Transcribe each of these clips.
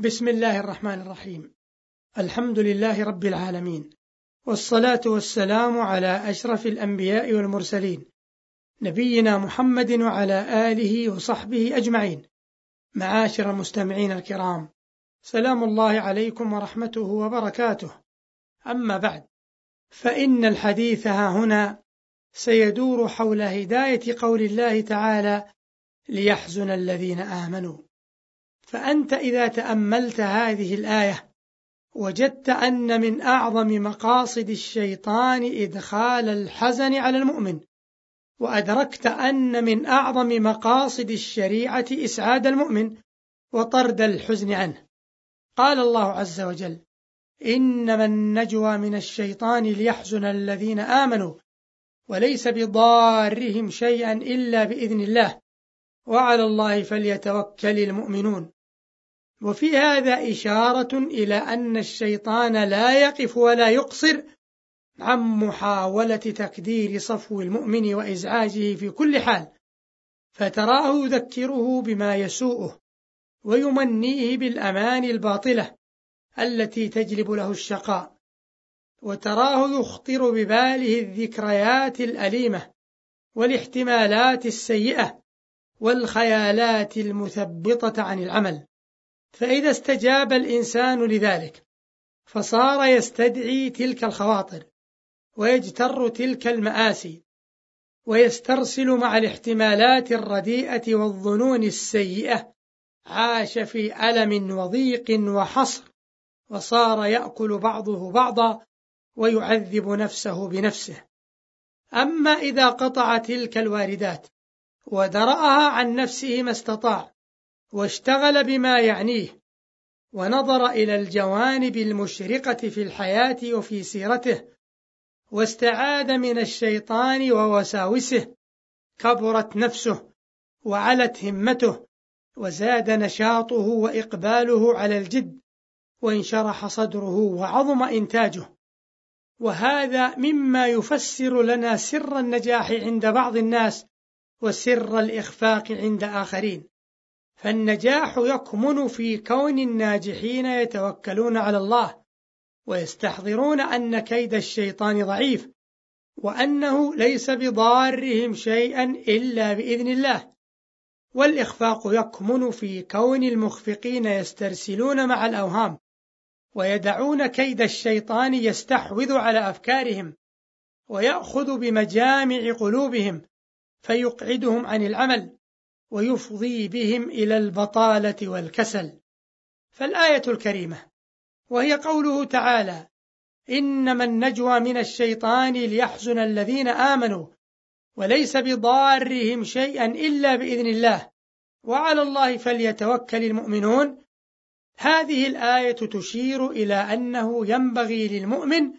بسم الله الرحمن الرحيم. الحمد لله رب العالمين. والصلاة والسلام على أشرف الأنبياء والمرسلين. نبينا محمد وعلى آله وصحبه أجمعين. معاشر المستمعين الكرام سلام الله عليكم ورحمته وبركاته. أما بعد فإن الحديث ها هنا سيدور حول هداية قول الله تعالى ليحزن الذين آمنوا. فأنت إذا تأملت هذه الآية وجدت أن من أعظم مقاصد الشيطان إدخال الحزن على المؤمن وأدركت أن من أعظم مقاصد الشريعة إسعاد المؤمن وطرد الحزن عنه. قال الله عز وجل إنما النجوى من الشيطان ليحزن الذين آمنوا وليس بضارهم شيئا إلا بإذن الله وعلى الله فليتوكل المؤمنون. وفي هذا إشارة إلى أن الشيطان لا يقف ولا يقصر عن محاولة تكدير صفو المؤمن وإزعاجه في كل حال فتراه يذكره بما يسوءه ويمنيه بالأمان الباطلة التي تجلب له الشقاء وتراه يخطر بباله الذكريات الأليمة والاحتمالات السيئة والخيالات المثبطة عن العمل. فإذا استجاب الإنسان لذلك فصار يستدعي تلك الخواطر ويجتر تلك المآسي ويسترسل مع الاحتمالات الرديئة والظنون السيئة عاش في ألم وضيق وحصر وصار يأكل بعضه بعضا ويعذب نفسه بنفسه. أما إذا قطع تلك الواردات ودرأها عن نفسه ما استطاع واشتغل بما يعنيه ونظر إلى الجوانب المشرقة في الحياة وفي سيرته واستعاذ من الشيطان ووساوسه كبرت نفسه وعلت همته وزاد نشاطه وإقباله على الجد وانشرح صدره وعظم إنتاجه. وهذا مما يفسر لنا سر النجاح عند بعض الناس وسر الإخفاق عند آخرين. فالنجاح يكمن في كون الناجحين يتوكلون على الله ويستحضرون أن كيد الشيطان ضعيف وأنه ليس بضارهم شيئا إلا بإذن الله. والإخفاق يكمن في كون المخفقين يسترسلون مع الأوهام ويدعون كيد الشيطان يستحوذ على أفكارهم ويأخذ بمجامع قلوبهم فيقعدهم عن العمل. ويفضي بهم إلى البطالة والكسل. فالآية الكريمة وهي قوله تعالى إنما النجوى من الشيطان ليحزن الذين آمنوا وليس بضارهم شيئا إلا بإذن الله. وعلى الله فليتوكل المؤمنون. هذه الآية تشير إلى أنه ينبغي للمؤمن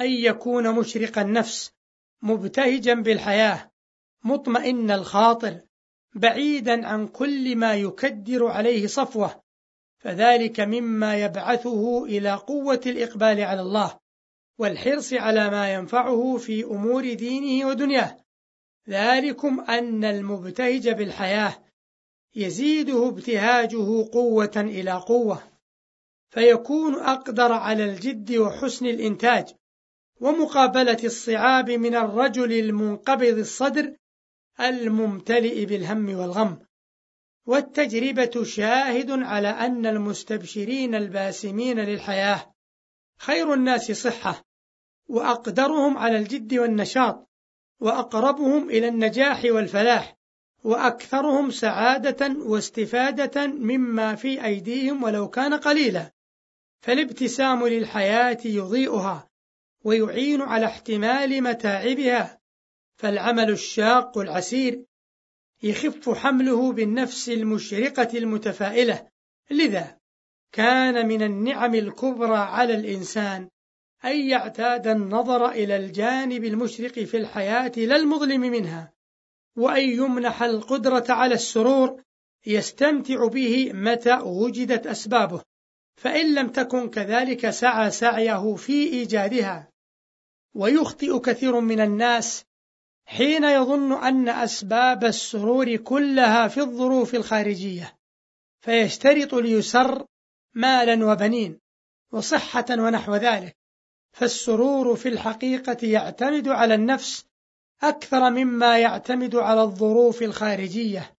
أن يكون مشرق النفس مبتهجا بالحياة مطمئن الخاطر. بعيدا عن كل ما يكدر عليه صفوة فذلك مما يبعثه إلى قوة الإقبال على الله والحرص على ما ينفعه في أمور دينه ودنياه. ذلكم أن المبتهج بالحياة يزيده ابتهاجه قوة إلى قوة فيكون أقدر على الجد وحسن الإنتاج ومقابلة الصعاب من الرجل المنقبض الصدر الممتلئ بالهم والغم. والتجربة شاهد على أن المستبشرين الباسمين للحياة خير الناس صحة وأقدرهم على الجد والنشاط وأقربهم إلى النجاح والفلاح وأكثرهم سعادة واستفادة مما في أيديهم ولو كان قليلا. فالابتسام للحياة يضيئها ويعين على احتمال متاعبها. فالعمل الشاق العسير يخف حمله بالنفس المشرقة المتفائلة. لذا كان من النعم الكبرى على الإنسان أن يعتاد النظر إلى الجانب المشرق في الحياة لا المظلم منها وأن يمنح القدرة على السرور يستمتع به متى وجدت أسبابه. فإن لم تكن كذلك سعى سعيه في إيجادها. ويخطئ كثير من الناس حين يظن أن أسباب السرور كلها في الظروف الخارجية فيشترط ليسر مالا وبنين وصحة ونحو ذلك فالسرور في الحقيقة يعتمد على النفس أكثر مما يعتمد على الظروف الخارجية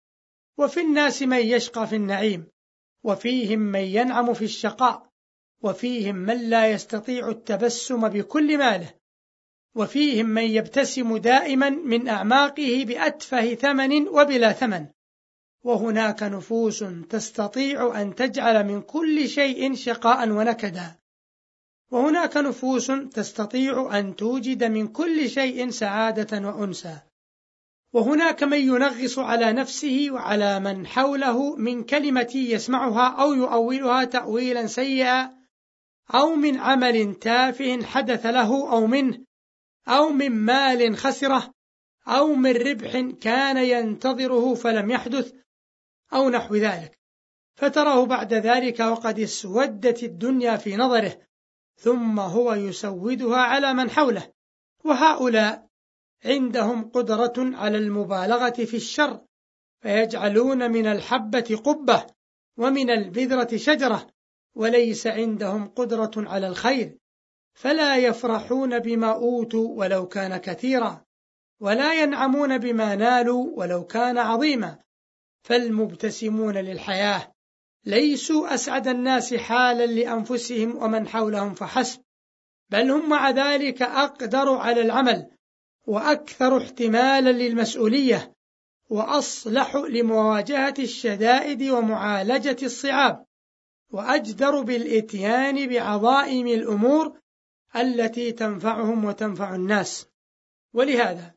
وفي الناس من يشقى في النعيم وفيهم من ينعم في الشقاء وفيهم من لا يستطيع التبسم بكل ماله. وفيهم من يبتسم دائما من أعماقه بأتفه ثمن وبلا ثمن. وهناك نفوس تستطيع أن تجعل من كل شيء شقاء ونكدا. وهناك نفوس تستطيع أن توجد من كل شيء سعادة وأنسا وهناك من ينغص على نفسه وعلى من حوله من كلمة يسمعها أو يؤولها تأويلا سيئا أو من عمل تافه حدث له أو منه أو من مال خسرة أو من ربح كان ينتظره فلم يحدث أو نحو ذلك. فتراه بعد ذلك وقد اسودت الدنيا في نظره ثم هو يسودها على من حوله. وهؤلاء عندهم قدرة على المبالغة في الشر فيجعلون من الحبة قبة ومن البذرة شجرة وليس عندهم قدرة على الخير. فلا يفرحون بما أوتوا ولو كان كثيرا ولا ينعمون بما نالوا ولو كان عظيما. فالمبتسمون للحياة ليسوا أسعد الناس حالا لأنفسهم ومن حولهم فحسب بل هم مع ذلك أقدر على العمل وأكثر احتمالا للمسؤولية وأصلح لمواجهة الشدائد ومعالجة الصعاب وأجدر بالإتيان بعظائم الأمور التي تنفعهم وتنفع الناس. ولهذا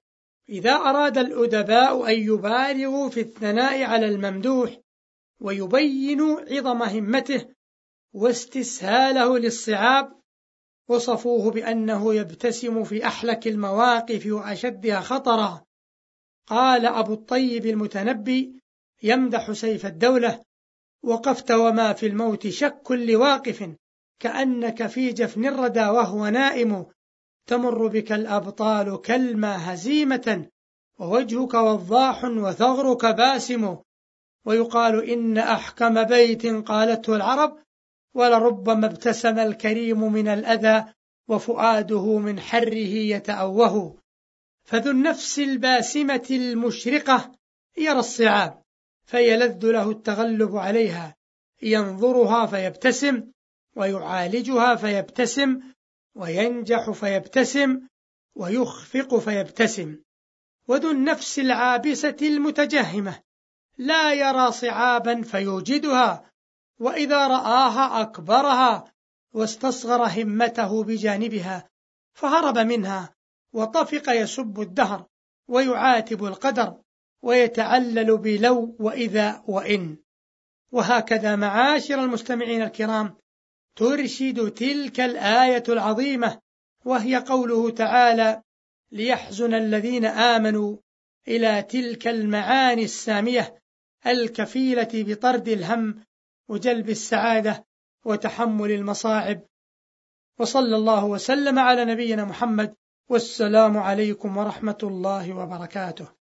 إذا أراد الأدباء أن يبالغوا في الثناء على الممدوح ويبينوا عظم همته واستسهاله للصعاب وصفوه بأنه يبتسم في أحلك المواقف وأشدها خطرا قال أبو الطيب المتنبي يمدح سيف الدولة وقفت وما في الموت شك لواقف. كأنك في جفن الردى وهو نائم. تمر بك الأبطال كالما هزيمة ووجهك وضاح وثغرك باسم. ويقال إن أحكم بيت قالته العرب ولربما ابتسم الكريم من الأذى وفؤاده من حره يتأوه. فذو النفس الباسمة المشرقة يرى الصعاب فيلذ له التغلب عليها. ينظرها فيبتسم ويعالجها فيبتسم وينجح فيبتسم ويخفق فيبتسم. وذو النفس العابسة المتجهمة لا يرى صعابا فيوجدها وإذا رآها أكبرها واستصغر همته بجانبها فهرب منها وطفق يسب الدهر ويعاتب القدر ويتعلل بلو وإذا وإن. وهكذا معاشر المستمعين الكرام ترشد تلك الآية العظيمة وهي قوله تعالى ليحزن الذين آمنوا إلى تلك المعاني السامية الكفيلة بطرد الهم وجلب السعادة وتحمل المصاعب. وصلى الله وسلم على نبينا محمد والسلام عليكم ورحمة الله وبركاته.